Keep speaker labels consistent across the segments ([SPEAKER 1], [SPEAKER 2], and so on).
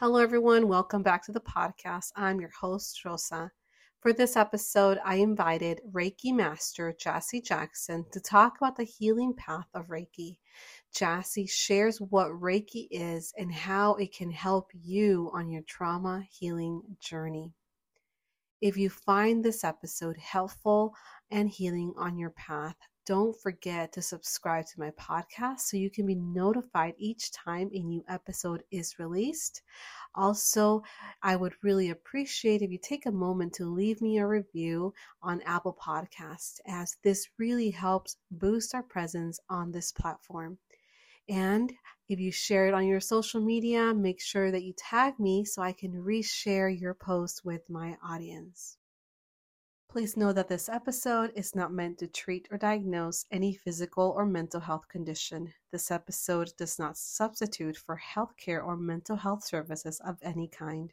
[SPEAKER 1] Hello, everyone. Welcome back to the podcast. I'm your host, Rosa. For this episode, I invited Reiki Master Jassy Jackson to talk about the healing path of Reiki. Jassy shares what Reiki is and how it can help you on your trauma healing journey. If you find this episode helpful and healing on your path, don't forget to subscribe to my podcast so you can be notified each time a new episode is released. Also, I would really appreciate if you take a moment to leave me a review on Apple Podcasts, as this really helps boost our presence on this platform. And if you share it on your social media, make sure that you tag me so I can reshare your post with my audience. Please know that this episode is not meant to treat or diagnose any physical or mental health condition. This episode does not substitute for healthcare or mental health services of any kind.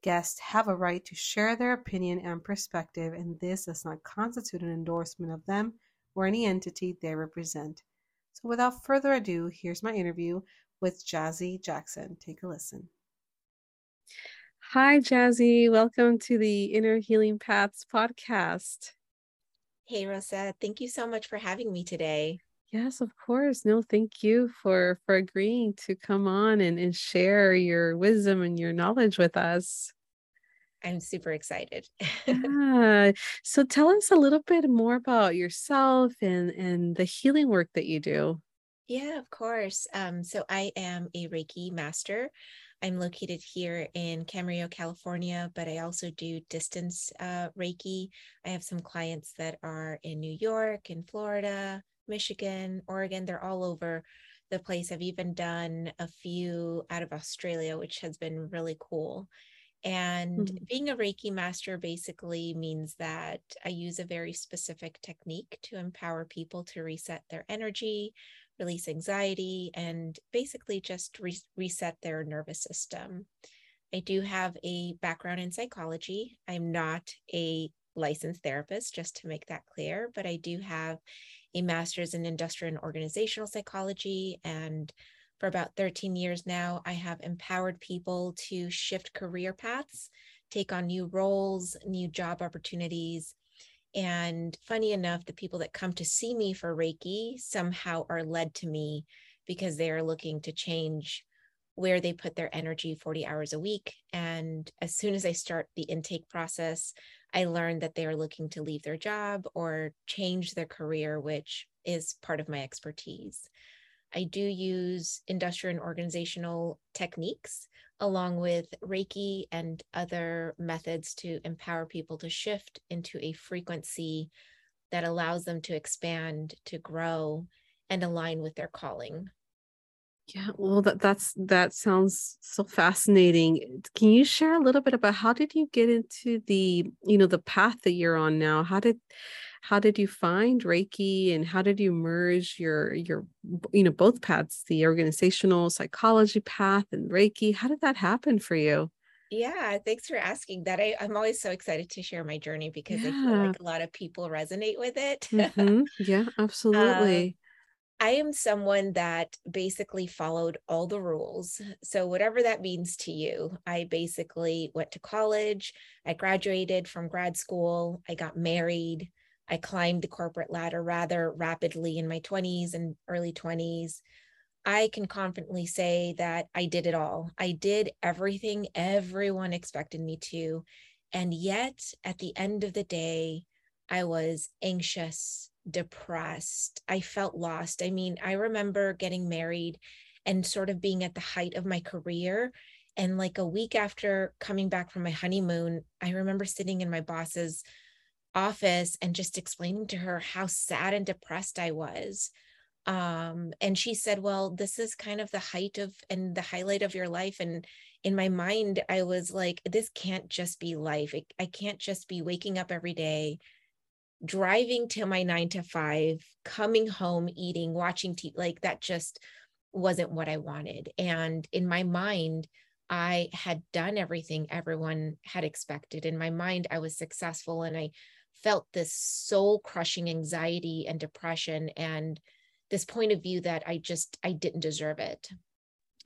[SPEAKER 1] Guests have a right to share their opinion and perspective, and this does not constitute an endorsement of them or any entity they represent. So, without further ado, here's my interview with Jassy Jackson. Take a listen. Hi, Jassy. Welcome to the Inner Healing Paths podcast.
[SPEAKER 2] Hey, Rosa. Thank you so much for having me today.
[SPEAKER 1] Yes, of course. No, thank you for for agreeing to come on and, and share your wisdom and your knowledge with us.
[SPEAKER 2] I'm super excited.
[SPEAKER 1] yeah. So tell us a little bit more about yourself and and the healing work that you do.
[SPEAKER 2] Yeah, of course. Um, so I am a Reiki master. I'm located here in Camarillo, California, but I also do distance uh, Reiki. I have some clients that are in New York, in Florida, Michigan, Oregon. They're all over the place. I've even done a few out of Australia, which has been really cool. And mm-hmm. being a Reiki master basically means that I use a very specific technique to empower people to reset their energy, release anxiety, and basically just re- reset their nervous system. I do have a background in psychology. I'm not a licensed therapist, just to make that clear, but I do have a master's in industrial and organizational psychology. And for about 13 years now, I have empowered people to shift career paths, take on new roles, new job opportunities, and funny enough, the people that come to see me for Reiki somehow are led to me because they are looking to change where they put their energy 40 hours a week. And as soon as I start the intake process, I learn that they are looking to leave their job or change their career, which is part of my expertise. I do use industrial and organizational techniques along with Reiki and other methods to empower people to shift into a frequency that allows them to expand, to grow, and align with their calling.
[SPEAKER 1] Yeah, well, that that's that sounds so fascinating. Can you share a little bit about how did you get into the you know the path that you're on now? How did how did you find reiki and how did you merge your your you know both paths the organizational psychology path and reiki how did that happen for you
[SPEAKER 2] yeah thanks for asking that I, i'm always so excited to share my journey because yeah. i feel like a lot of people resonate with it
[SPEAKER 1] mm-hmm. yeah absolutely um,
[SPEAKER 2] I am someone that basically followed all the rules. So, whatever that means to you, I basically went to college, I graduated from grad school, I got married, I climbed the corporate ladder rather rapidly in my 20s and early 20s. I can confidently say that I did it all. I did everything everyone expected me to. And yet, at the end of the day, I was anxious, depressed. I felt lost. I mean, I remember getting married and sort of being at the height of my career. And like a week after coming back from my honeymoon, I remember sitting in my boss's office and just explaining to her how sad and depressed I was. Um, and she said, Well, this is kind of the height of and the highlight of your life. And in my mind, I was like, This can't just be life. It, I can't just be waking up every day, driving to my nine to five, coming home, eating, watching TV. Like that just wasn't what I wanted. And in my mind, I had done everything everyone had expected. In my mind, I was successful and I felt this soul crushing anxiety and depression and this point of view that I just I didn't deserve it.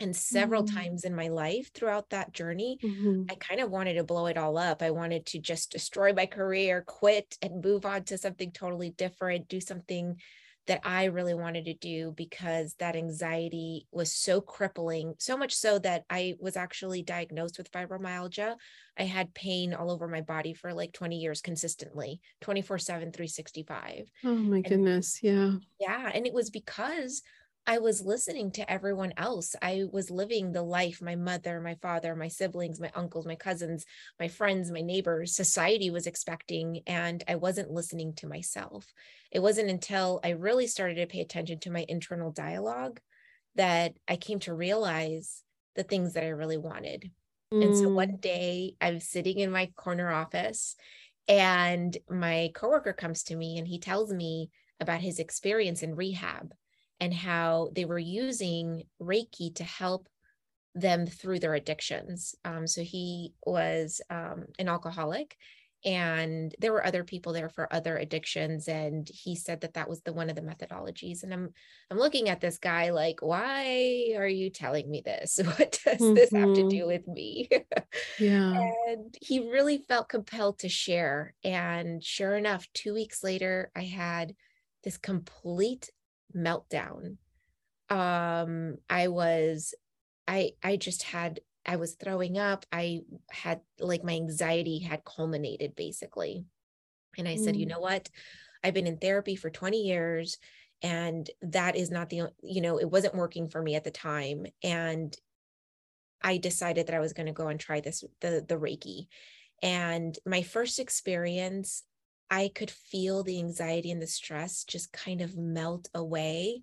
[SPEAKER 2] And several mm-hmm. times in my life throughout that journey, mm-hmm. I kind of wanted to blow it all up. I wanted to just destroy my career, quit and move on to something totally different, do something that I really wanted to do because that anxiety was so crippling, so much so that I was actually diagnosed with fibromyalgia. I had pain all over my body for like 20 years consistently, 24 7, 365.
[SPEAKER 1] Oh my and, goodness. Yeah.
[SPEAKER 2] Yeah. And it was because I was listening to everyone else. I was living the life my mother, my father, my siblings, my uncles, my cousins, my friends, my neighbors, society was expecting. And I wasn't listening to myself. It wasn't until I really started to pay attention to my internal dialogue that I came to realize the things that I really wanted. Mm. And so one mm. day I was sitting in my corner office and my coworker comes to me and he tells me about his experience in rehab and how they were using Reiki to help them through their addictions. Um, so he was um, an alcoholic and there were other people there for other addictions and he said that that was the one of the methodologies and i'm i'm looking at this guy like why are you telling me this what does mm-hmm. this have to mm-hmm. do with me
[SPEAKER 1] yeah
[SPEAKER 2] and he really felt compelled to share and sure enough 2 weeks later i had this complete meltdown um i was i i just had i was throwing up i had like my anxiety had culminated basically and i mm. said you mm. know what i've been in therapy for 20 years and that is not the you know it wasn't working for me at the time and i decided that i was going to go and try this the the reiki and my first experience I could feel the anxiety and the stress just kind of melt away.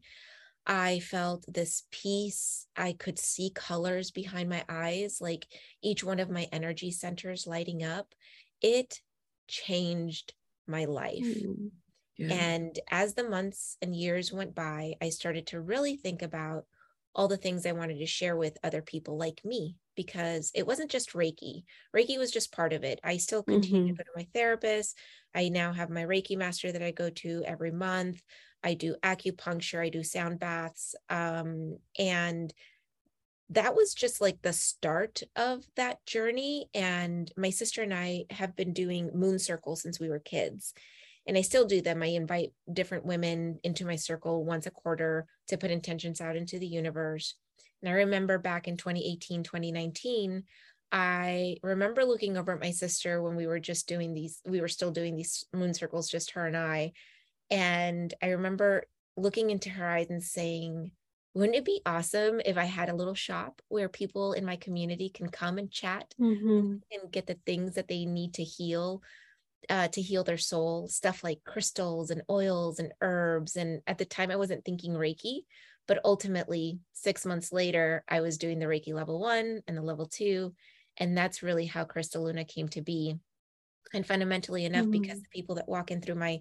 [SPEAKER 2] I felt this peace. I could see colors behind my eyes, like each one of my energy centers lighting up. It changed my life. Mm, yeah. And as the months and years went by, I started to really think about all the things I wanted to share with other people like me because it wasn't just Reiki. Reiki was just part of it. I still continue mm-hmm. to go to my therapist. I now have my Reiki master that I go to every month. I do acupuncture, I do sound baths. Um, and that was just like the start of that journey. And my sister and I have been doing moon circles since we were kids. And I still do them. I invite different women into my circle once a quarter to put intentions out into the universe. And I remember back in 2018, 2019, I remember looking over at my sister when we were just doing these, we were still doing these moon circles, just her and I. And I remember looking into her eyes and saying, wouldn't it be awesome if I had a little shop where people in my community can come and chat mm-hmm. and get the things that they need to heal, uh, to heal their soul, stuff like crystals and oils and herbs. And at the time, I wasn't thinking Reiki, but ultimately, six months later, I was doing the Reiki level one and the level two. And that's really how Crysta Luna came to be. And fundamentally enough, mm-hmm. because the people that walk in through my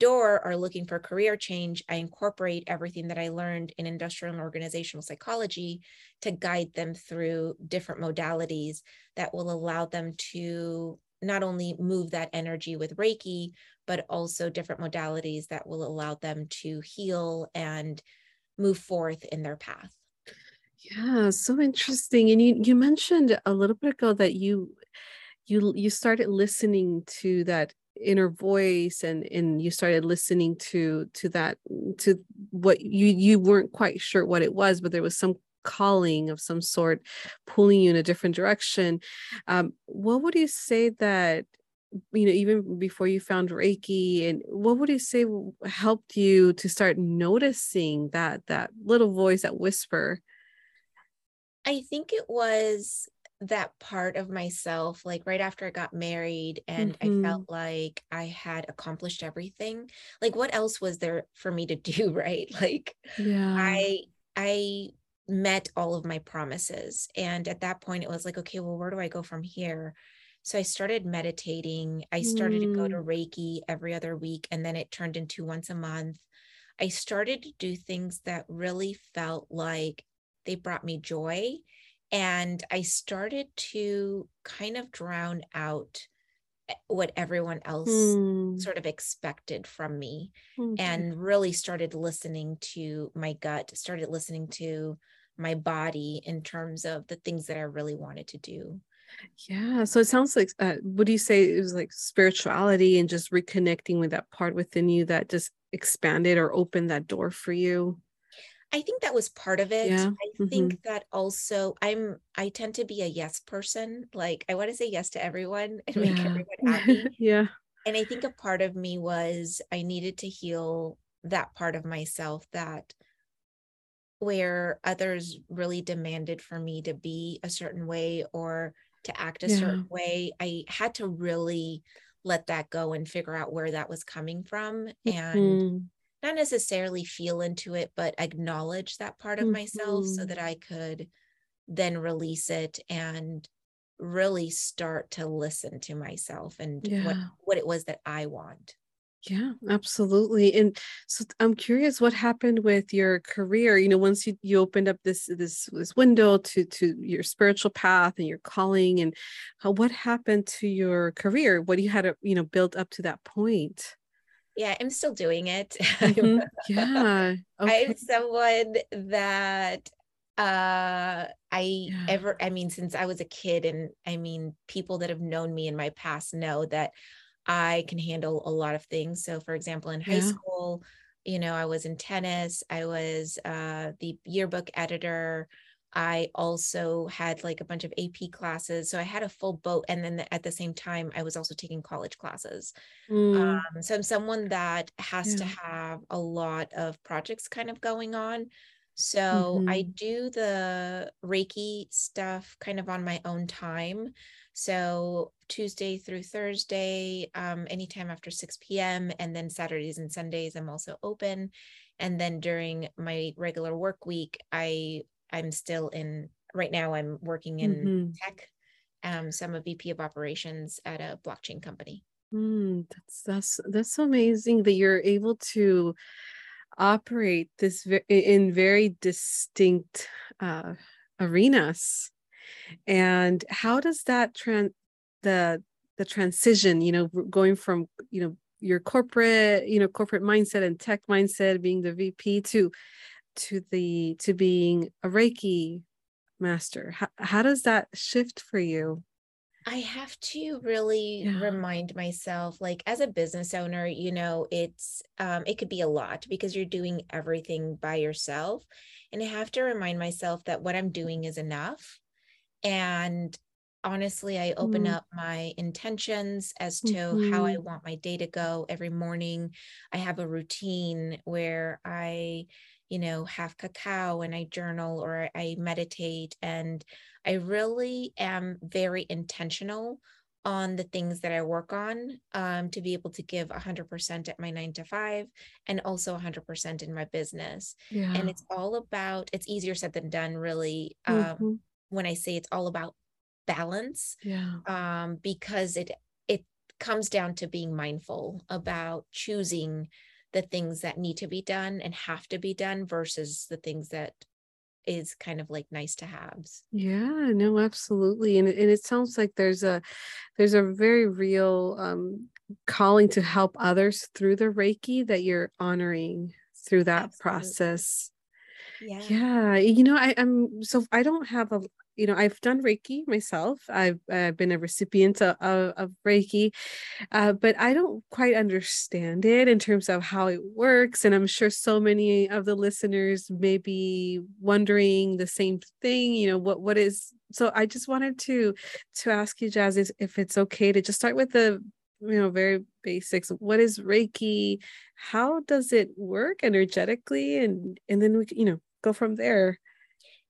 [SPEAKER 2] door are looking for career change, I incorporate everything that I learned in industrial and organizational psychology to guide them through different modalities that will allow them to not only move that energy with Reiki, but also different modalities that will allow them to heal and move forth in their path.
[SPEAKER 1] Yeah, so interesting. And you you mentioned a little bit ago that you you you started listening to that inner voice and and you started listening to to that to what you you weren't quite sure what it was but there was some calling of some sort pulling you in a different direction um, what would you say that you know even before you found reiki and what would you say helped you to start noticing that that little voice that whisper
[SPEAKER 2] I think it was that part of myself, like right after I got married and mm-hmm. I felt like I had accomplished everything. Like what else was there for me to do, right? Like yeah. I I met all of my promises. And at that point it was like, okay, well, where do I go from here? So I started meditating. I started mm. to go to mm. Reiki every other week and then it turned into once a month. I started to do things that really felt like they brought me joy and I started to kind of drown out eh, what everyone else mm. sort of expected from me mm-hmm. and really started listening to my gut, started listening to my body in terms of the things that I really wanted to do.
[SPEAKER 1] Yeah. So it sounds like, uh, what do you say? It was like spirituality and just reconnecting with that part within you that just expanded or opened that door for you.
[SPEAKER 2] I think that was part of it. Yeah. I mm-hmm. think that also I'm I tend to be a yes person. Like I want to say yes to everyone and make yeah. everyone happy.
[SPEAKER 1] yeah.
[SPEAKER 2] And I think a part of me was I needed to heal that part of myself that where others really demanded for me to be a certain way or to act a yeah. certain way. I had to really let that go and figure out where that was coming from and mm-hmm not necessarily feel into it, but acknowledge that part of mm-hmm. myself so that I could then release it and really start to listen to myself and yeah. what, what it was that I want.
[SPEAKER 1] Yeah, absolutely. And so I'm curious what happened with your career. You know, once you, you opened up this this this window to to your spiritual path and your calling and how, what happened to your career? What you had to, you know, build up to that point?
[SPEAKER 2] yeah i'm still doing it
[SPEAKER 1] mm-hmm. yeah
[SPEAKER 2] okay. i'm someone that uh i yeah. ever i mean since i was a kid and i mean people that have known me in my past know that i can handle a lot of things so for example in high yeah. school you know i was in tennis i was uh the yearbook editor I also had like a bunch of AP classes. So I had a full boat. And then at the same time, I was also taking college classes. Mm. Um, so I'm someone that has yeah. to have a lot of projects kind of going on. So mm-hmm. I do the Reiki stuff kind of on my own time. So Tuesday through Thursday, um, anytime after 6 p.m. And then Saturdays and Sundays, I'm also open. And then during my regular work week, I I'm still in right now. I'm working in mm-hmm. tech. Um, so I'm a VP of operations at a blockchain company.
[SPEAKER 1] Mm, that's that's that's amazing that you're able to operate this in very distinct uh, arenas. And how does that trans the the transition? You know, going from you know your corporate you know corporate mindset and tech mindset, being the VP to to the to being a reiki master how, how does that shift for you
[SPEAKER 2] i have to really yeah. remind myself like as a business owner you know it's um it could be a lot because you're doing everything by yourself and i have to remind myself that what i'm doing is enough and honestly i open mm. up my intentions as to mm-hmm. how i mm-hmm. want my day to go every morning i have a routine where i you know, have cacao and I journal or I meditate. And I really am very intentional on the things that I work on um, to be able to give 100% at my nine to five and also 100% in my business. Yeah. And it's all about, it's easier said than done, really. Um, mm-hmm. When I say it's all about balance,
[SPEAKER 1] yeah.
[SPEAKER 2] um, because it, it comes down to being mindful about choosing the things that need to be done and have to be done versus the things that is kind of like nice to haves.
[SPEAKER 1] Yeah no absolutely and, and it sounds like there's a there's a very real um calling to help others through the reiki that you're honoring through that absolutely. process. Yeah. Yeah you know I, i'm so i don't have a you know i've done reiki myself. I've, I've been a recipient of, of reiki uh, but i don't quite understand it in terms of how it works and i'm sure so many of the listeners may be wondering the same thing you know what what is so i just wanted to to ask you jazz if it's okay to just start with the you know very basics. What is reiki? How does it work energetically? And and then we you know go from there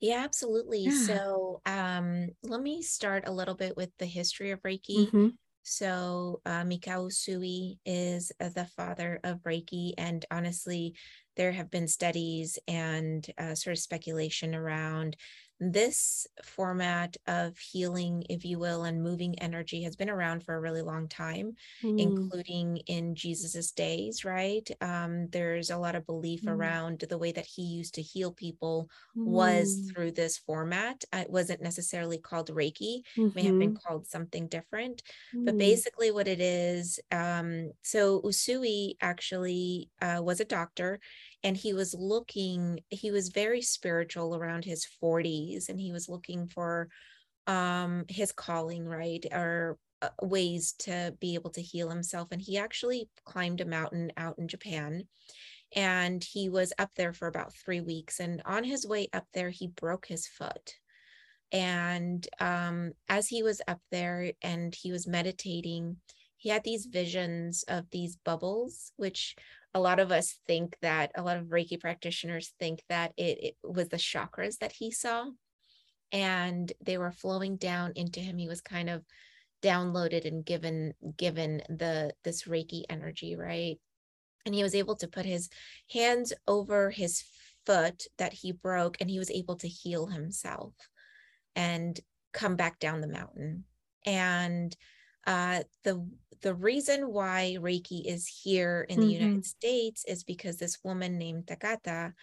[SPEAKER 2] Yeah, absolutely.
[SPEAKER 1] Yeah.
[SPEAKER 2] So, um, let me start a little bit with the history of Reiki.
[SPEAKER 1] Mm-hmm.
[SPEAKER 2] So, uh, Mikao Usui is uh, the father of Reiki. And honestly, there have been studies and uh, sort of speculation around this format of healing, if you will, and moving energy has been around for a really long time,
[SPEAKER 1] Mm.
[SPEAKER 2] including in Jesus's days, right? Um, there's a lot of belief
[SPEAKER 1] Mm.
[SPEAKER 2] around the way that he used to heal people was
[SPEAKER 1] Mm.
[SPEAKER 2] through this format. It wasn't necessarily called Reiki, may have been
[SPEAKER 1] Mhm.
[SPEAKER 2] called something different but
[SPEAKER 1] Mm.
[SPEAKER 2] basically what it is um so usui actually uh, was a doctor and he was looking he was very spiritual around his 40s and he was looking for um his calling right or uh, ways to be able to heal himself and he actually climbed a mountain out in japan and he was up there for about three weeks and on his way up there he broke his foot and um, as he was up there and he was meditating, he had these visions of these bubbles, which a lot of us think that a lot of Reiki practitioners think that it, it was the chakras that he saw. And they were flowing down into him. He was kind of downloaded and given given the this Reiki energy, right? And he was able to put his hands over his foot that he broke and he was able to heal himself and come back down the mountain. And uh, the the reason why Reiki is here in the
[SPEAKER 1] Mhm.
[SPEAKER 2] United States is because this woman named Takata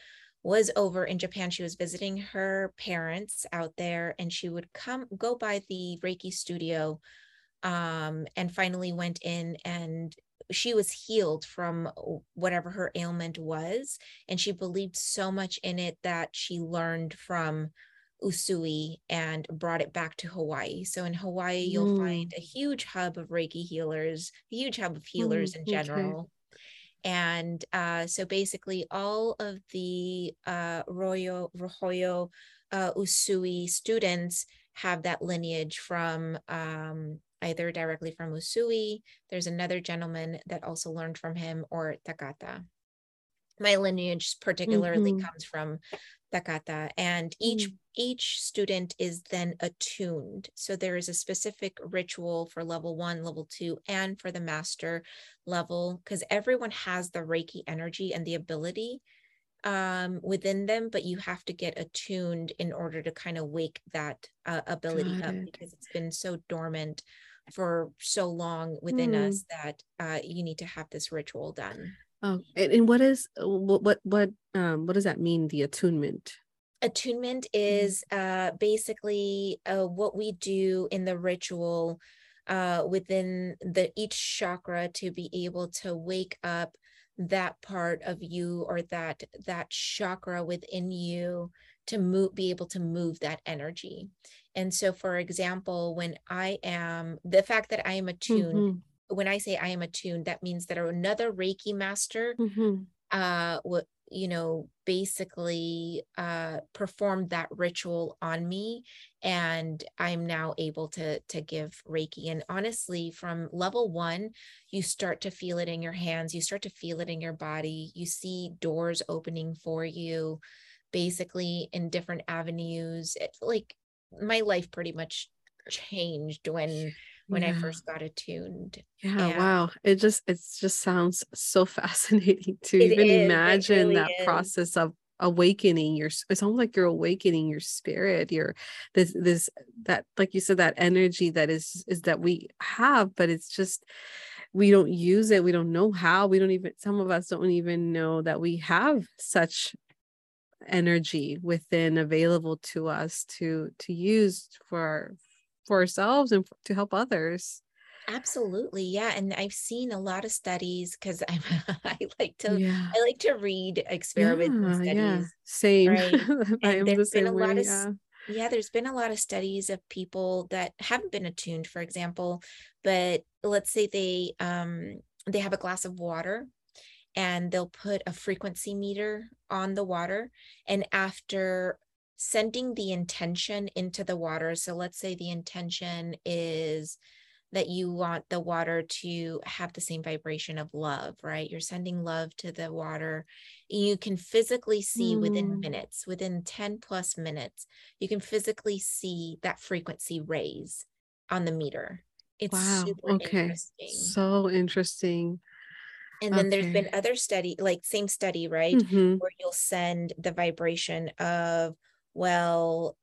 [SPEAKER 2] was over in Japan. She was visiting her parents out there, and she would come go by the Reiki studio, um, and finally went in and she was healed from whatever her ailment was and she believed so much in it that she learned from Usui and brought it back to Hawaii. So in Hawaii, you'll find a huge hub of Reiki healers, a huge hub of healers
[SPEAKER 1] Mm,
[SPEAKER 2] in
[SPEAKER 1] okay.
[SPEAKER 2] general. And uh, so basically, all of the uh, Royo, Rohoyo uh, Usui students have that lineage from um, either directly from Usui. There's another gentleman that also learned from him, or Takata. My lineage particularly
[SPEAKER 1] Mhm.
[SPEAKER 2] comes from Takata, and each
[SPEAKER 1] Mm.
[SPEAKER 2] each student is then attuned. So there is a specific ritual for level one, level two, and for the master level, because everyone has the Reiki energy and the ability um, within them, but you have to get attuned in order to kind of wake that uh, ability
[SPEAKER 1] Got
[SPEAKER 2] up
[SPEAKER 1] it.
[SPEAKER 2] because it's been so dormant for so long within
[SPEAKER 1] Mm.
[SPEAKER 2] us that uh, you need to have this ritual done.
[SPEAKER 1] Oh, and, and what is what what what um what does that mean? The attunement.
[SPEAKER 2] attunement is uh basically uh what we do in the ritual uh within the each chakra to be able to wake up that part of you or that that chakra within you to move be able to move that energy and so for example when i am the fact that i am attuned
[SPEAKER 1] Mhm.
[SPEAKER 2] When i say i am attuned that means that another reiki master
[SPEAKER 1] Mhm.
[SPEAKER 2] uh what you know basically uh performed that ritual on me and i'm now able to to give reiki and honestly from level 1 you start to feel it in your hands you start to feel it in your body you see doors opening for you basically in different avenues it's like my life pretty much changed when when i first got attuned
[SPEAKER 1] Yeah,
[SPEAKER 2] and-
[SPEAKER 1] wow. It just it just sounds so fascinating to even
[SPEAKER 2] is,
[SPEAKER 1] imagine
[SPEAKER 2] really
[SPEAKER 1] that
[SPEAKER 2] is.
[SPEAKER 1] process of awakening your it's almost like you're awakening your spirit your this this that like you said that energy that is is that we have but it's just we don't use it we don't know how we don't even some of us don't even know that we have such energy within available to us to to use for for ourselves and to help others
[SPEAKER 2] Absolutely. Yeah. And I've seen a lot of studies because I'm I like to
[SPEAKER 1] yeah
[SPEAKER 2] I like to read experiments and
[SPEAKER 1] Yeah, yeah,
[SPEAKER 2] studies.
[SPEAKER 1] same.
[SPEAKER 2] right?
[SPEAKER 1] I
[SPEAKER 2] And
[SPEAKER 1] am the
[SPEAKER 2] there's been a
[SPEAKER 1] same
[SPEAKER 2] lot of
[SPEAKER 1] Yeah.
[SPEAKER 2] Yeah, there's been a lot of studies of people that haven't been attuned, for example, but let's say they um they have a glass of water and they'll put a frequency meter on the water and after sending the intention into the water so let's say the intention is that you want the water to have the same vibration of love, right? You're sending love to the water. You can physically see mm. within minutes, within 10 plus minutes, you can physically see that frequency raise on the meter. It's wow.
[SPEAKER 1] okay. Interesting. So interesting.
[SPEAKER 2] And then okay. there's been other study, like same study, right? Mm-hmm. Where you'll send the vibration of, well,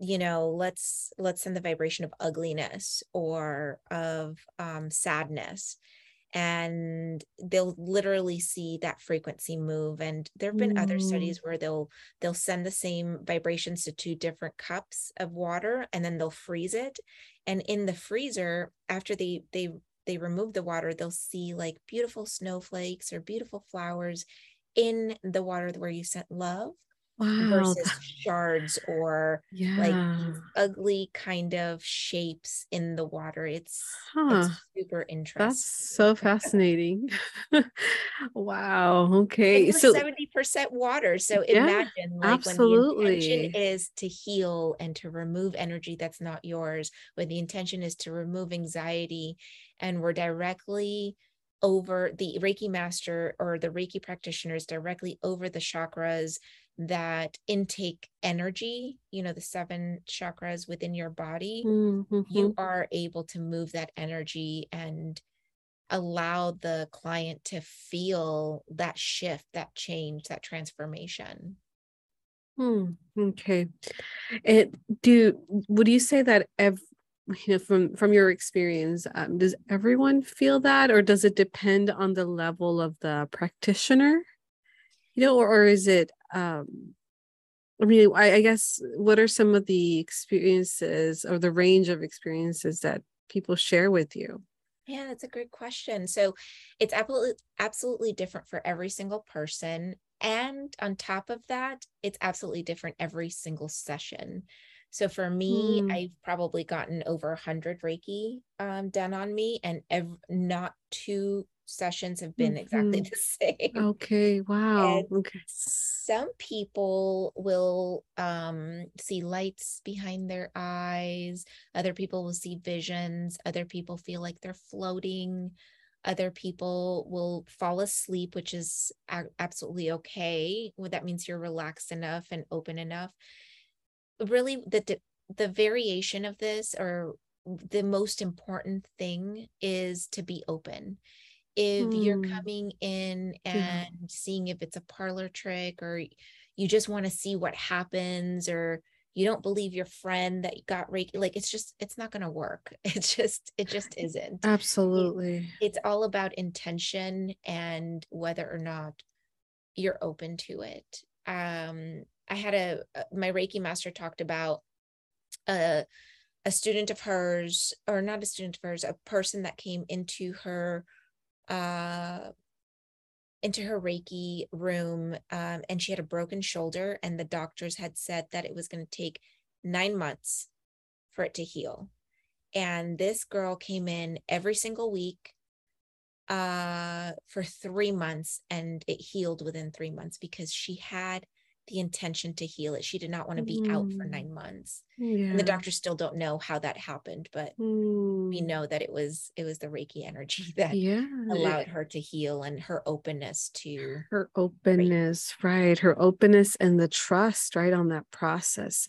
[SPEAKER 2] you know let's let's send the vibration of ugliness or of um, sadness. And they'll literally see that frequency move. And there have been mm. other studies where they'll they'll send the same vibrations to two different cups of water and then they'll freeze it. And in the freezer after they they they remove the water they'll see like beautiful snowflakes or beautiful flowers in the water where you sent love wow. versus shards or yeah. like ugly kind of shapes in the water. It's, huh. it's super interesting.
[SPEAKER 1] That's so fascinating. wow. Okay.
[SPEAKER 2] so 70% water. So yeah, imagine like absolutely. when the intention is to heal and to remove energy that's not yours, when the intention is to remove anxiety and we're directly over the Reiki master or the Reiki practitioners directly over the chakras that intake energy, you know, the seven chakras within your body, mm-hmm. you are able to move that energy and allow the client to feel that shift, that change, that transformation.
[SPEAKER 1] Hmm. Okay. And do would you say that every you know from from your experience um, does everyone feel that or does it depend on the level of the practitioner you know or, or is it um i mean I, I guess what are some of the experiences or the range of experiences that people share with you?
[SPEAKER 2] Yeah that's a great question. So it's absolutely absolutely different for every single person and on top of that it's absolutely different every single session. So for me, mm. I've probably gotten over 100 Reiki um, done on me, and ev- not two sessions have been mm-hmm. exactly the same.
[SPEAKER 1] Okay, wow. And okay.
[SPEAKER 2] Some people will um, see lights behind their eyes, other people will see visions, other people feel like they're floating. Other people will fall asleep, which is a- absolutely okay. Well, that means you're relaxed enough and open enough really the the variation of this or the most important thing is to be open if mm. you're hmm. coming in and yeah. seeing if it's a parlor trick or you just want to see what happens or you don't believe your friend that got reiki like it's just it's not going to work it's just it just isn't
[SPEAKER 1] absolutely
[SPEAKER 2] it, it's all about intention and whether or not you're open to it um I had a my Reiki master talked about a a student of hers or not a student of hers a person that came into her uh into her reiki room um, and she had a broken shoulder and the doctors had said that it was going to take nine months for it to heal. And this girl came in every single week uh, for three months and it healed within three months because she had the intention to heal it. She did not want to be mm. out for mm. nine months. Yeah. And the doctors still don't know how that happened, but mm. we know that it was it was the Reiki energy that yeah. allowed her to heal and her openness to
[SPEAKER 1] her openness, Reiki. right? Her openness and the trust, right, on that process.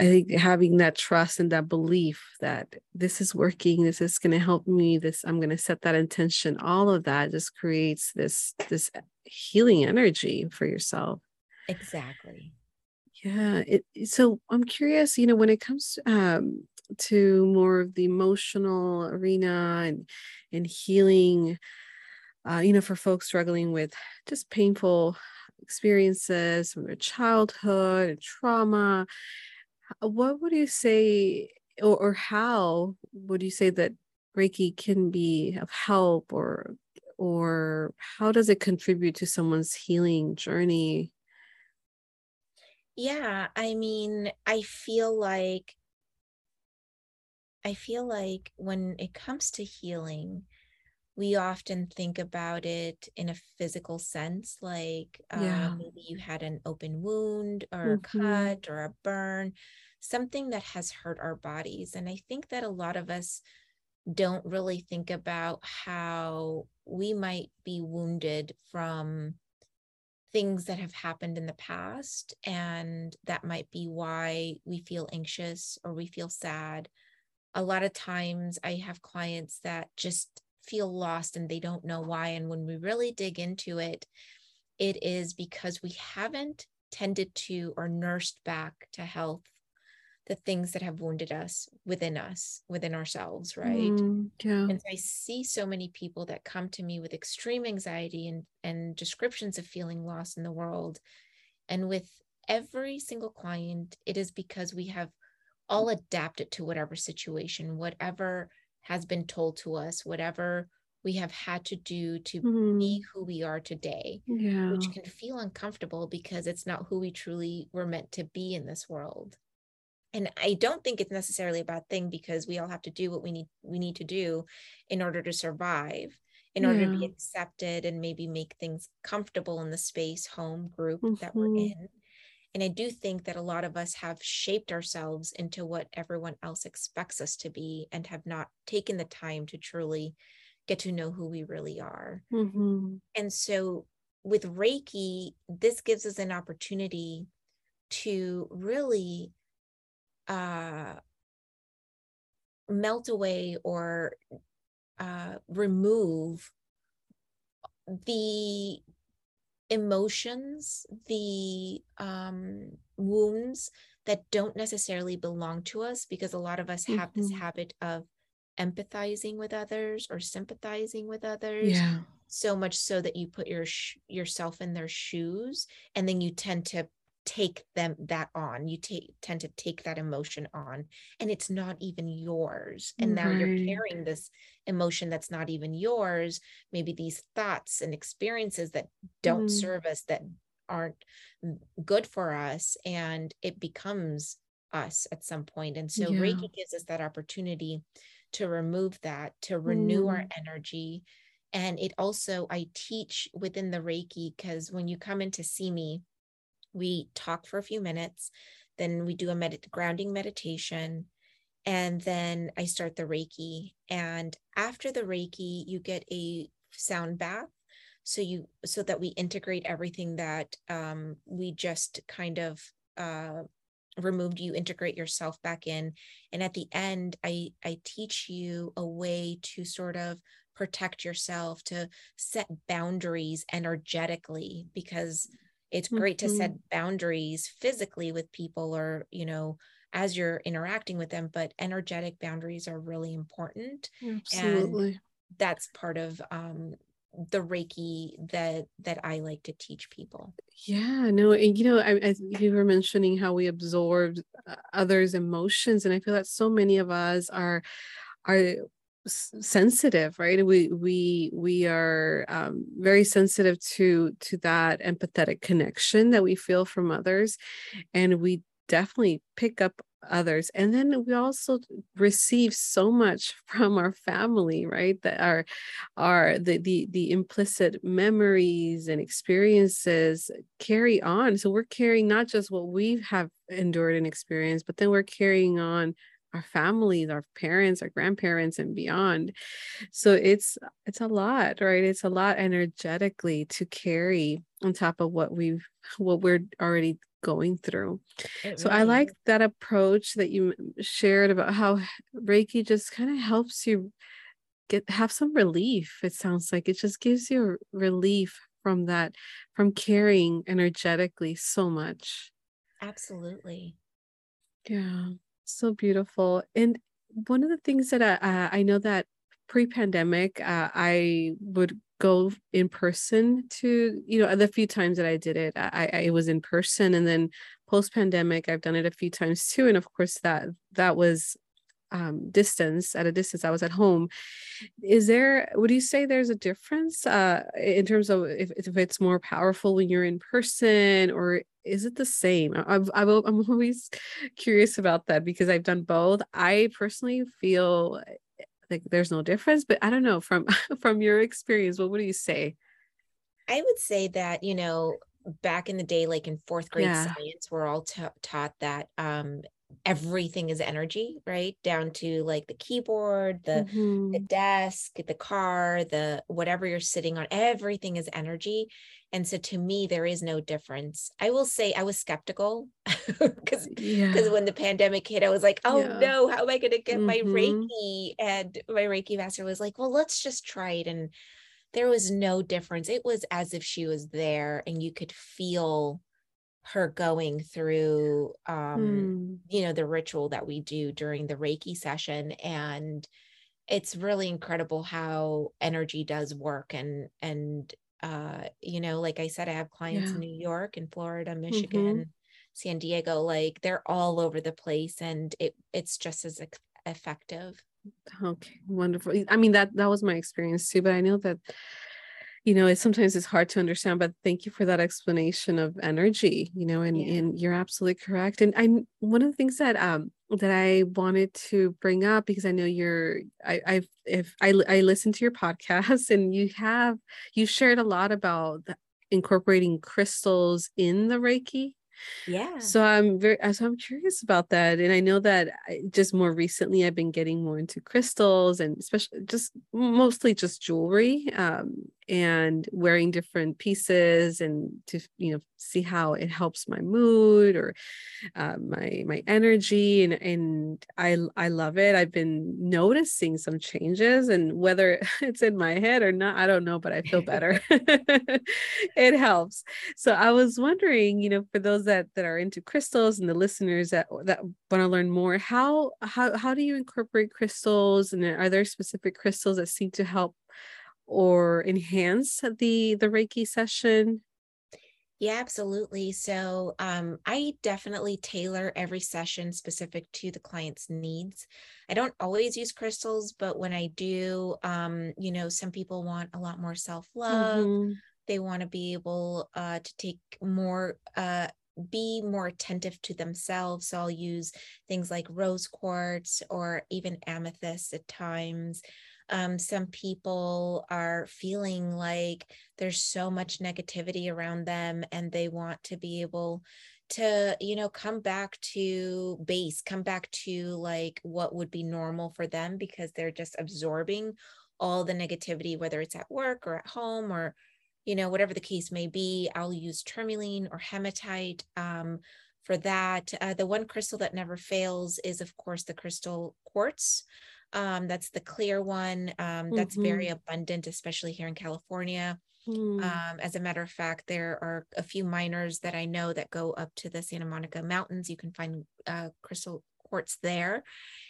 [SPEAKER 1] I think having that trust and that belief that this is working, this is going to help me, this I'm going to set that intention, all of that just creates this this healing energy for yourself.
[SPEAKER 2] Exactly.
[SPEAKER 1] Yeah. It, so I'm curious, you know, when it comes um, to more of the emotional arena and and healing, uh, you know, for folks struggling with just painful experiences from their childhood and trauma, what would you say, or, or how would you say that Reiki can be of help, or or how does it contribute to someone's healing journey?
[SPEAKER 2] Yeah, I mean, I feel like I feel like when it comes to healing, we often think about it in a physical sense, like yeah. uh, maybe you had an open wound or mm-hmm. a cut or a burn, something that has hurt our bodies. And I think that a lot of us don't really think about how we might be wounded from things that have happened in the past. And that might be why we feel anxious or we feel sad. A lot of times I have clients that just feel lost and they don't know why. And when we really dig into it, it is because we haven't tended to or nursed back to health the things that have wounded us within us, within ourselves, right? Mm, yeah. And so I see so many people that come to me with extreme anxiety and, and descriptions of feeling lost in the world. And with every single client, it is because we have all adapted to whatever situation, whatever has been told to us, whatever we have had to do to mm. be who we are today, yeah. which can feel uncomfortable because it's not who we truly were meant to be in this world and i don't think it's necessarily a bad thing because we all have to do what we need we need to do in order to survive in order yeah. to be accepted and maybe make things comfortable in the space home group mm-hmm. that we're mm-hmm. in and i do think that a lot of us have shaped ourselves into what everyone else expects us to be and have not taken the time to truly get to know who we really are mm-hmm. and so with reiki this gives us an opportunity to really uh, melt away or uh, remove the emotions, the um, wounds that don't necessarily belong to us, because a lot of us have mm-hmm. this habit of empathizing with others or sympathizing with others. Yeah. So much so that you put your sh- yourself in their shoes, and then you tend to take them that on you take tend to take that emotion on and it's not even yours and now you're carrying this emotion that's not even yours maybe these thoughts and experiences that don't mm. serve us that aren't good for us and it becomes us at some point and so yeah. reiki gives us that opportunity to remove that to renew mm. our energy and it also i teach within the reiki because when you come in to see me we talk for a few minutes then we do a med- grounding meditation and then i start the reiki. And after the reiki you get a sound bath. So you so that we integrate everything that um, we just kind of uh, removed you integrate yourself back in. And at the end i i teach you a way to sort of protect yourself to set boundaries energetically because it's great mm-hmm. to set boundaries physically with people or you know as you're interacting with them but energetic boundaries are really important Absolutely. and that's part of um the reiki that that i like to teach people
[SPEAKER 1] yeah no and you know I, I, you were mentioning how we absorb uh, others emotions and i feel that so many of us are are sensitive right? We we we are um, very sensitive to to that empathetic connection that we feel from others and we definitely pick up others. And then we also receive so much from our family right? That are are the the the implicit memories and experiences carry on. So we're carrying not just what we have endured and experienced but then we're carrying on our families our parents our grandparents and beyond. So it's it's a lot right? It's a lot energetically to carry on top of what we've what we're already going through. It so really i like is. that approach that you shared about how reiki just kind of helps you get have some relief it sounds like. It just gives you relief from that from carrying energetically so much.
[SPEAKER 2] Absolutely.
[SPEAKER 1] Yeah so beautiful. And one of the things that I, I know that pre-pandemic, uh, I would go in person to, you know, the few times that I did it, I, I was in person, and then post-pandemic, I've done it a few times too. And of course, that that was um, distance at a distance i was at home. Is there would you say there's a difference uh, in terms of if, if it's more powerful when you're in person or is it the same? I've, I've, i'm always curious about that because i've done both. I personally feel like there's no difference but i don't know from from your experience what would you say?
[SPEAKER 2] I would say that you know back in the day like in fourth grade yeah. science we're all ta- taught that um everything is energy, right? Down to like the keyboard, the mm-hmm. the desk, the car, the whatever you're sitting on, everything is energy. And so to me, there is no difference. I will say I was skeptical because because yeah. when the pandemic hit, I was like, oh yeah. no, how am I gonna get mm-hmm. my Reiki? And my Reiki master was like, well, let's just try it. And there was no difference. It was as if she was there and you could feel her going through um mm. you know the ritual that we do during the reiki session and it's really incredible how energy does work and and uh you know like i said i have clients yeah. in new york and florida mm-hmm. michigan mm-hmm. san diego like they're all over the place and it it's just as effective
[SPEAKER 1] okay wonderful i mean that that was my experience too but i know that you know it sometimes it's hard to understand but thank you for that explanation of energy you know and yeah. and you're absolutely correct and I'm one of the things that um that i wanted to bring up because i know you're i i've if i i listened to your podcast and you have you shared a lot about incorporating crystals in the reiki
[SPEAKER 2] yeah
[SPEAKER 1] so i'm very so i'm curious about that and i know that I, just more recently i've been getting more into crystals and especially just mostly just jewelry um, and wearing different pieces and to you know see how it helps my mood or uh, my my energy and and I I love it. I've been noticing some changes and whether it's in my head or not I don't know but I feel better. it helps. So I was wondering, you know, for those that that are into crystals and the listeners that that want to learn more, how how how do you incorporate crystals and are there specific crystals that seem to help or enhance the the reiki session
[SPEAKER 2] yeah absolutely so um, i definitely tailor every session specific to the client's needs i don't always use crystals but when i do um, you know some people want a lot more self-love mm-hmm. they want to be able uh, to take more uh, be more attentive to themselves. So I'll use things like rose quartz or even amethyst at times. Um, some people are feeling like there's so much negativity around them and they want to be able to you know come back to base come back to like what would be normal for them because they're just absorbing all the negativity whether it's at work or at home or you know whatever the case may be. I'll use tourmaline or hematite um, for that. Uh, the one crystal that never fails is of course the crystal quartz um, that's the clear one. Um, that's mm-hmm. very abundant, especially here in California. Mm. Um, as a matter of fact, there are a few miners that I know that go up to the Santa Monica Mountains. You can find uh, crystal quartz there.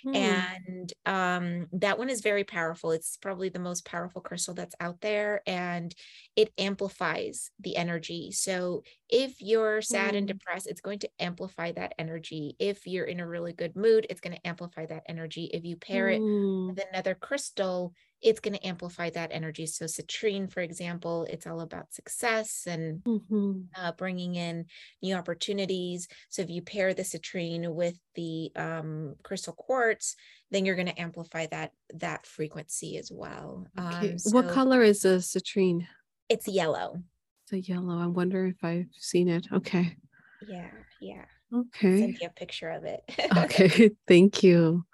[SPEAKER 2] Mm. And um, that one is very powerful. It's probably the most powerful crystal that's out there and it amplifies the energy. So if you're sad mm. and depressed, it's going to amplify that energy. If you're in a really good mood, it's going to amplify that energy. If you pair mm. it with another crystal, it's going to amplify that energy. So, citrine, for example, it's all about success and mm-hmm. uh, bringing in new opportunities. So, if you pair the citrine with the um, crystal quartz, then you're going to amplify that that frequency as well.
[SPEAKER 1] Okay. Um, so what color is the citrine?
[SPEAKER 2] It's yellow.
[SPEAKER 1] A yellow. I wonder if I've seen it. Okay.
[SPEAKER 2] Yeah. Yeah.
[SPEAKER 1] Okay.
[SPEAKER 2] Send you a picture of it.
[SPEAKER 1] okay. Thank you.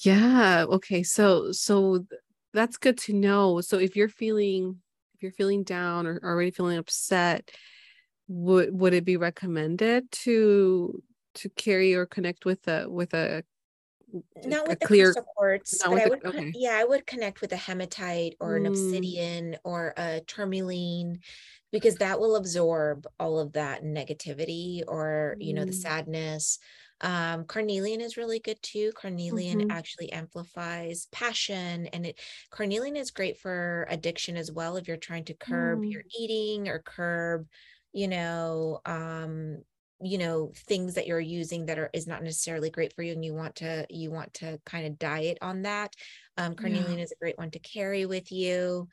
[SPEAKER 1] Yeah. Okay. So so that's good to know. So if you're feeling if you're feeling down or already feeling upset, would would it be recommended to to carry or connect with a with a
[SPEAKER 2] not with the clear quartz, but I would the, okay. yeah, I would connect with a hematite or an mm. obsidian or a tourmaline because that will absorb all of that negativity or you know the mm. sadness um, carnelian is really good too. Carnelian mm-hmm. actually amplifies passion, and it carnelian is great for addiction as well. If you're trying to curb mm. your eating or curb, you know, um, you know things that you're using that are is not necessarily great for you and you want to you want to kind of diet on that um carnelian yeah. is a great one to carry with you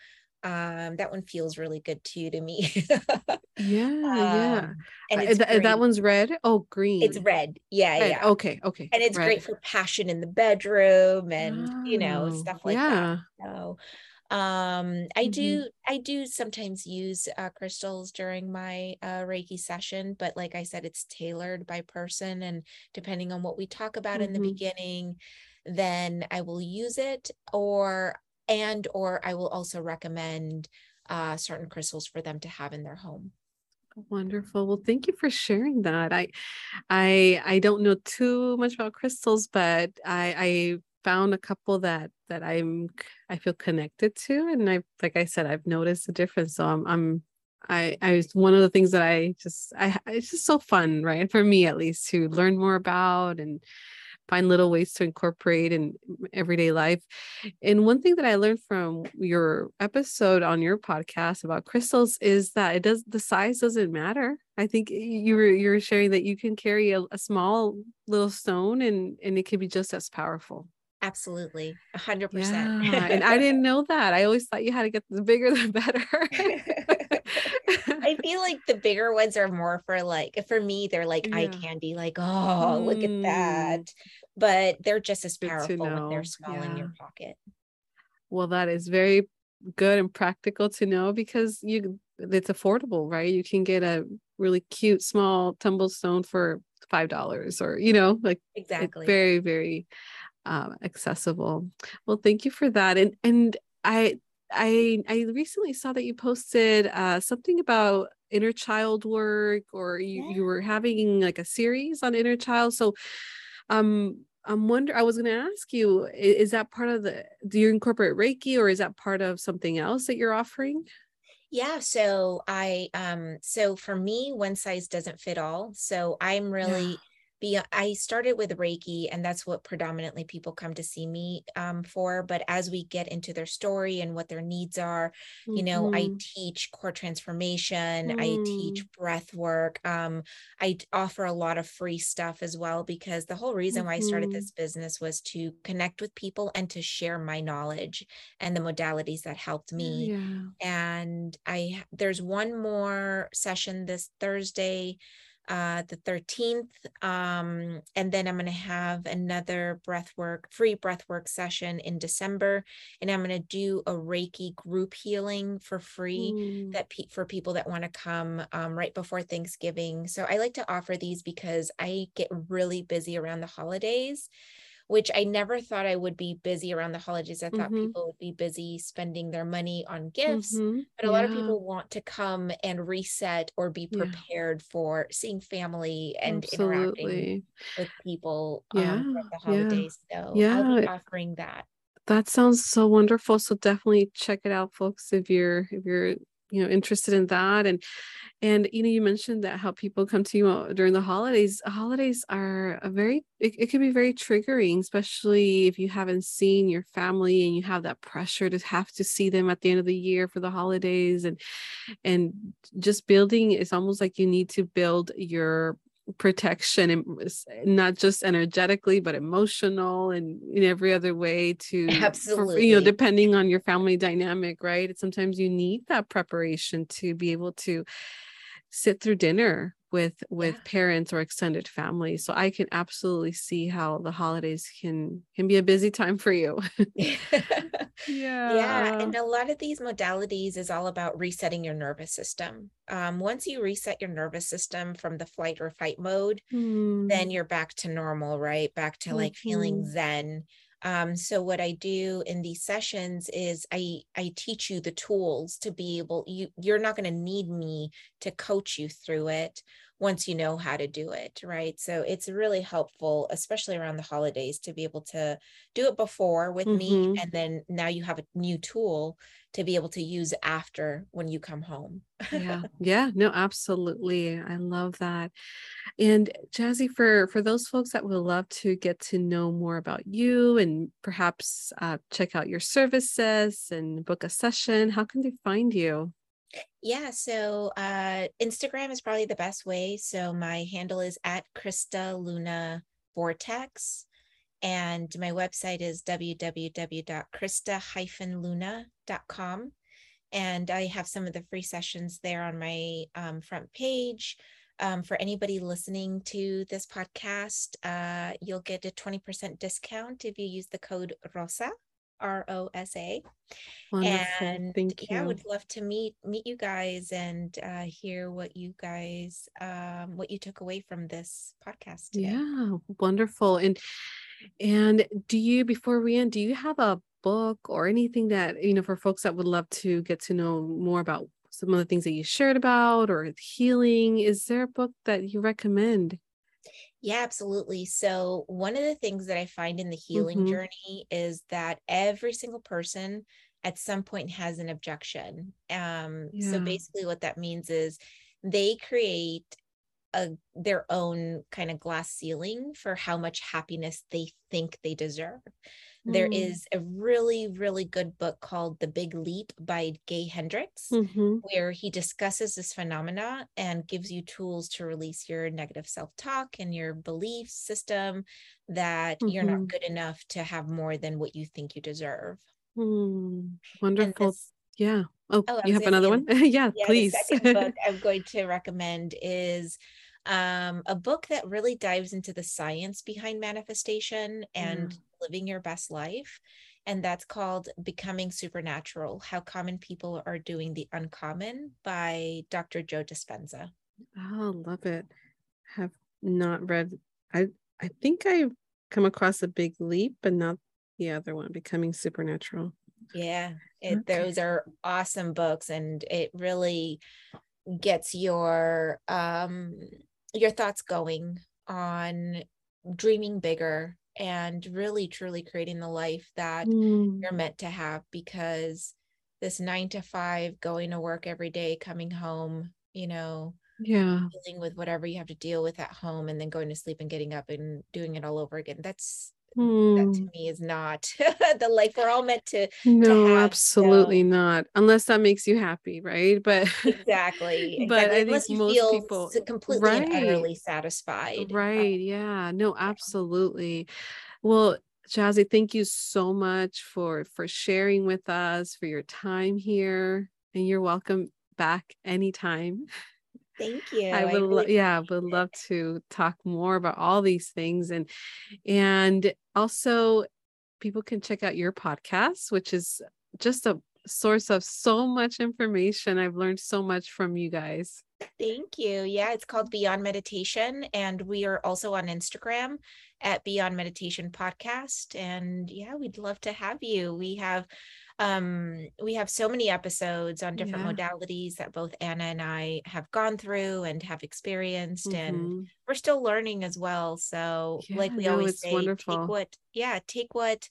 [SPEAKER 2] um that one feels really good too to me
[SPEAKER 1] yeah um, yeah and uh, th- that one's red oh green
[SPEAKER 2] it's red yeah red.
[SPEAKER 1] yeah okay okay
[SPEAKER 2] and it's red. great for passion in the bedroom and oh, you know stuff like yeah. that so Um, I mm-hmm. do I do sometimes use uh, crystals during my uh, Reiki session, but like I said, it's tailored by person, and depending on what we talk about mm-hmm. in the mm-hmm. beginning, then I will use it, or and or I will also recommend uh, certain crystals for them to have in their home.
[SPEAKER 1] Wonderful. Well, thank you for sharing that. I, I, I don't know too much about crystals, but I, I found a couple that that I'm I feel connected to, and I like I said I've noticed a difference. So I'm I'm I I was one of the things that I just I it's just so fun, right? For me at least to learn more about and find little ways to incorporate in everyday life. And one thing that I learned from your episode on your podcast about crystals is that it does the size doesn't matter. I think you were you were sharing that you can carry a, a small little stone and and it can be just as powerful.
[SPEAKER 2] Absolutely. A hundred percent.
[SPEAKER 1] And I didn't know that. I always thought you had to get the bigger the better.
[SPEAKER 2] I feel like the bigger ones are more for like for me, they're like yeah. eye candy, like, oh, mm. look at that. Mm. But they're just as powerful when they're small yeah. in your pocket.
[SPEAKER 1] Well, that is very good and practical to know because you it's affordable, right? You can get a really cute small tumble stone for five dollars or you know, like
[SPEAKER 2] exactly
[SPEAKER 1] very, very um, accessible. Well, thank you for that. And and I I I recently saw that you posted uh, something about inner child work, or you, yeah. you were having like a series on inner child. So, um, I'm wonder. I was going to ask you: is, is that part of the? Do you incorporate Reiki, or is that part of something else that you're offering?
[SPEAKER 2] Yeah, so I um so for me one size doesn't fit all. So I'm really yeah be i started with reiki and that's what predominantly people come to see me um, for but as we get into their story and what their needs are mm-hmm. you know i mm-hmm. teach core transformation mm. i teach mm. breath work um, i offer a lot of free stuff as well because the whole reason mm-hmm. why i started mm-hmm. this business was to connect with people and to share my knowledge and the modalities that helped me yeah. and i there's one more session this thursday uh, the 13th. Um, and then I'm going to have another breathwork, free breathwork session in December. And I'm going to do a Reiki group healing for free mm. that pe- for people that want to come um, right before Thanksgiving. So I like to offer these because I get really busy around the holidays which I never thought I would be busy around the holidays. I thought mm-hmm. people would be busy spending their money on gifts, mm-hmm. but a yeah. lot of people want to come and reset or be prepared yeah. for seeing family and Absolutely. interacting with people yeah. um, the holidays. So yeah. I'll be offering that.
[SPEAKER 1] That sounds so wonderful. So definitely check it out, folks, if you're if you're you know interested in that. And and you know you mentioned that how people come to you uh, during the holidays. Holidays are a very it, it can be very triggering especially if you haven't seen your family and you have that pressure to have to see them at the end of the year for the holidays. And and just building it's almost like you need to build your protection and not just energetically but emotional and in every other way to
[SPEAKER 2] absolutely
[SPEAKER 1] for, you know depending on your family dynamic right? Sometimes you need that preparation to be able to sit through dinner with with yeah. parents or extended family so i can absolutely see how the holidays can can be a busy time for you
[SPEAKER 2] yeah yeah and a lot of these modalities is all about resetting your nervous system um, once you reset your nervous system from the flight or fight mode mm. then you're back to normal right back to like mm-hmm. feeling zen um, so what I do in these sessions is I I teach you the tools to be able you you're not going to need me to coach you through it once you know how to do it, right? So it's really helpful, especially around the holidays, to be able to do it before with mm-hmm. me. And then now you have a new tool to be able to use after when you come home.
[SPEAKER 1] yeah. Yeah. No, absolutely. I love that. And Jassy, for for those folks that would love to get to know more about you and perhaps uh, check out your services and book a session, how can they find you?
[SPEAKER 2] Yeah, so uh, Instagram is probably the best way. So my handle is at Crysta Luna Vortex. And my website is www.crysta-luna.com. And I have some of the free sessions there on my um, front page. Um, for anybody listening to this podcast, uh, you'll get a 20% discount if you use the code ROSA, R O S A. And
[SPEAKER 1] Thank you.
[SPEAKER 2] yeah, I would love to meet meet you guys and uh, hear what you guys um, what you took away from this podcast. Today.
[SPEAKER 1] Yeah, wonderful. And and do you before we end, do you have a book or anything that, you know, for folks that would love to get to know more about some of the things that you shared about or healing, is there a book that you recommend?
[SPEAKER 2] Yeah, absolutely. So, one of the things that I find in the healing
[SPEAKER 1] Mhm.
[SPEAKER 2] journey is that every single person at some point has an objection. Um, so, basically, what that means is they create a, their own kind of glass ceiling for how much happiness they think they deserve. There
[SPEAKER 1] Mm.
[SPEAKER 2] is a really, really good book called The Big Leap by Gay Hendricks
[SPEAKER 1] Mhm.
[SPEAKER 2] where he discusses this phenomena and gives you tools to release your negative self-talk and your belief system that you're not
[SPEAKER 1] Mhm.
[SPEAKER 2] good enough to have more than what you think you deserve.
[SPEAKER 1] Mm. Wonderful.
[SPEAKER 2] this,
[SPEAKER 1] Yeah. Oh,
[SPEAKER 2] oh,
[SPEAKER 1] you have another one? Yeah,
[SPEAKER 2] yeah, the
[SPEAKER 1] please.
[SPEAKER 2] second book I'm going to recommend is um, a book that really dives into the science behind manifestation and living your best life. And that's called Becoming Supernatural How Common People Are Doing the Uncommon by Dr. Joe Dispenza.
[SPEAKER 1] Oh, love it. Have not read. I I think I've come across a big leap, but not the other one, Becoming Supernatural.
[SPEAKER 2] Yeah, it,
[SPEAKER 1] Okay.
[SPEAKER 2] those are awesome books, and it really gets your um your thoughts going on dreaming bigger and really truly creating the life that
[SPEAKER 1] Mm.
[SPEAKER 2] you're meant to have because this nine to five going to work every day coming home you know
[SPEAKER 1] Yeah.
[SPEAKER 2] dealing with whatever you have to deal with at home and then going to sleep and getting up and doing it all over again that's that to
[SPEAKER 1] Mm.
[SPEAKER 2] me is not the life we're all meant to
[SPEAKER 1] No,
[SPEAKER 2] have,
[SPEAKER 1] absolutely
[SPEAKER 2] so-
[SPEAKER 1] not. Unless that makes you happy, right? But
[SPEAKER 2] exactly
[SPEAKER 1] but
[SPEAKER 2] exactly
[SPEAKER 1] I
[SPEAKER 2] unless you
[SPEAKER 1] most
[SPEAKER 2] feel
[SPEAKER 1] people
[SPEAKER 2] completely and utterly satisfied Uh,
[SPEAKER 1] Right. Yeah. No, absolutely. Well, Jassy, thank you so much for for sharing with us, for your time here, and you're welcome back anytime.
[SPEAKER 2] thank you
[SPEAKER 1] I would, lo-
[SPEAKER 2] really
[SPEAKER 1] yeah, would love to talk more about all these things, and and also people can check out your podcast, which is just a source of so much information. I've learned so much from you guys.
[SPEAKER 2] Thank you. Yeah, it's called Beyond Meditation, and we are also on Instagram at Beyond Meditation Podcast. And yeah, we'd love to have you. We have um we have so many episodes on different
[SPEAKER 1] Yeah.
[SPEAKER 2] modalities that both Anna and I have gone through and have experienced and
[SPEAKER 1] Mhm.
[SPEAKER 2] we're still learning as well. So like we
[SPEAKER 1] no,
[SPEAKER 2] always say,
[SPEAKER 1] wonderful.
[SPEAKER 2] take what yeah, take what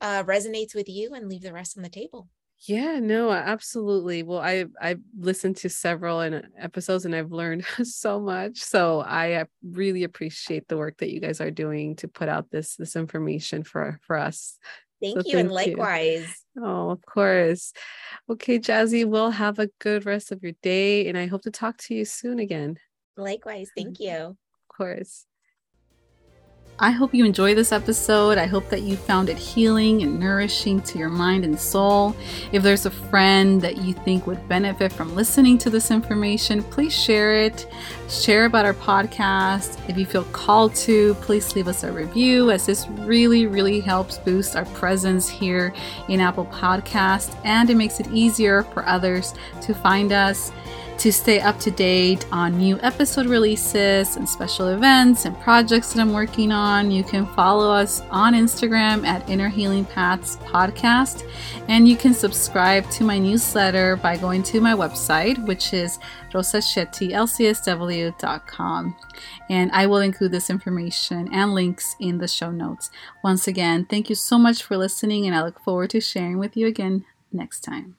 [SPEAKER 2] uh resonates with you and leave the rest on the table.
[SPEAKER 1] Yeah, no, absolutely. Well, I I've listened to several and episodes and I've learned so much. So I uh, really appreciate the work that you guys are doing to put out this this information for for us.
[SPEAKER 2] Thank
[SPEAKER 1] So
[SPEAKER 2] you. And
[SPEAKER 1] thank you.
[SPEAKER 2] likewise.
[SPEAKER 1] Oh, of course. Okay, Jassy, we'll have a good rest of your day and I hope to talk to you soon again.
[SPEAKER 2] Likewise. Thank mm-hmm. you.
[SPEAKER 1] Of course.
[SPEAKER 3] I hope you enjoy this episode. I hope that you found it healing and nourishing to your mind and soul. If there's a friend that you think would benefit from listening to this information, please share it. Share about our podcast. If you feel called to, please leave us a review, as this really, really helps boost our presence here in Apple Podcast and it makes it easier for others to find us to stay up to date on new episode releases and special events and projects that I'm working on, you can follow us on Instagram at Inner Healing Paths Podcast. And you can subscribe to my newsletter by going to my website, which is rosashettylcsw.com. And I will include this information and links in the show notes. Once again, thank you so much for listening, and I look forward to sharing with you again next time.